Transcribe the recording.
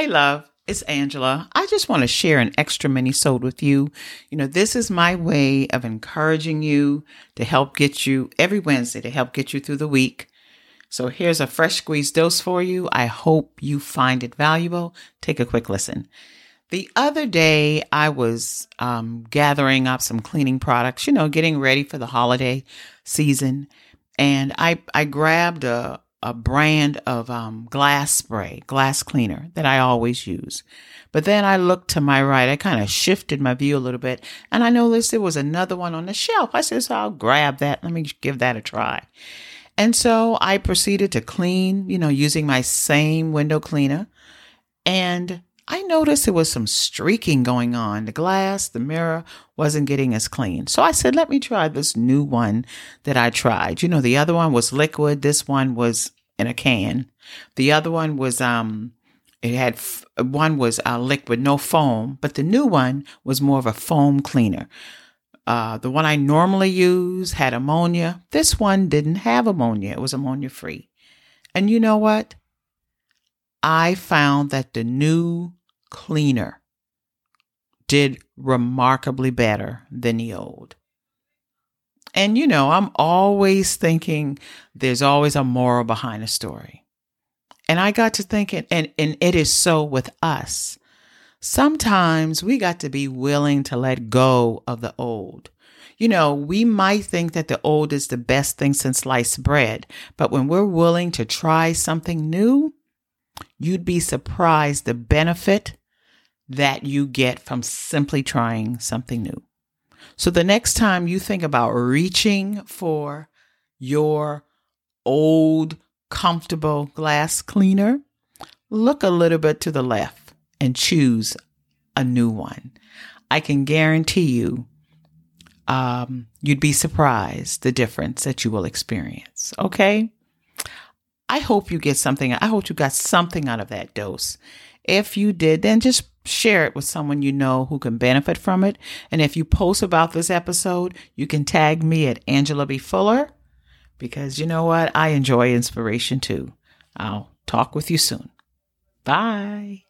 Hey, love. It's Angela. I just want to share an extra mini sode with you. You know, this is my way of encouraging you to help get you every Wednesday to help get you through the week. So here's a fresh squeezed dose for you. I hope you find it valuable. Take a quick listen. The other day, I was um, gathering up some cleaning products, you know, getting ready for the holiday season, and I I grabbed a a brand of um, glass spray, glass cleaner that I always use. But then I looked to my right. I kind of shifted my view a little bit and I noticed there was another one on the shelf. I said, so I'll grab that. Let me give that a try. And so I proceeded to clean, you know, using my same window cleaner. And I noticed there was some streaking going on. The glass, the mirror wasn't getting as clean. So I said, let me try this new one that I tried. You know, the other one was liquid. This one was in a can. The other one was, um, it had, f- one was uh, liquid, no foam, but the new one was more of a foam cleaner. Uh, the one I normally use had ammonia. This one didn't have ammonia. It was ammonia free. And you know what? I found that the new cleaner did remarkably better than the old. And you know, I'm always thinking there's always a moral behind a story. And I got to thinking, and, and it is so with us. Sometimes we got to be willing to let go of the old. You know, we might think that the old is the best thing since sliced bread, but when we're willing to try something new, you'd be surprised the benefit that you get from simply trying something new. So the next time you think about reaching for your old, comfortable glass cleaner, look a little bit to the left and choose a new one. I can guarantee you, um, you'd be surprised the difference that you will experience. Okay. I hope you get something. I hope you got something out of that dose. If you did, then just share it with someone you know who can benefit from it. And if you post about this episode, you can tag me at Angela B. Fuller because you know what? I enjoy inspiration too. I'll talk with you soon. Bye.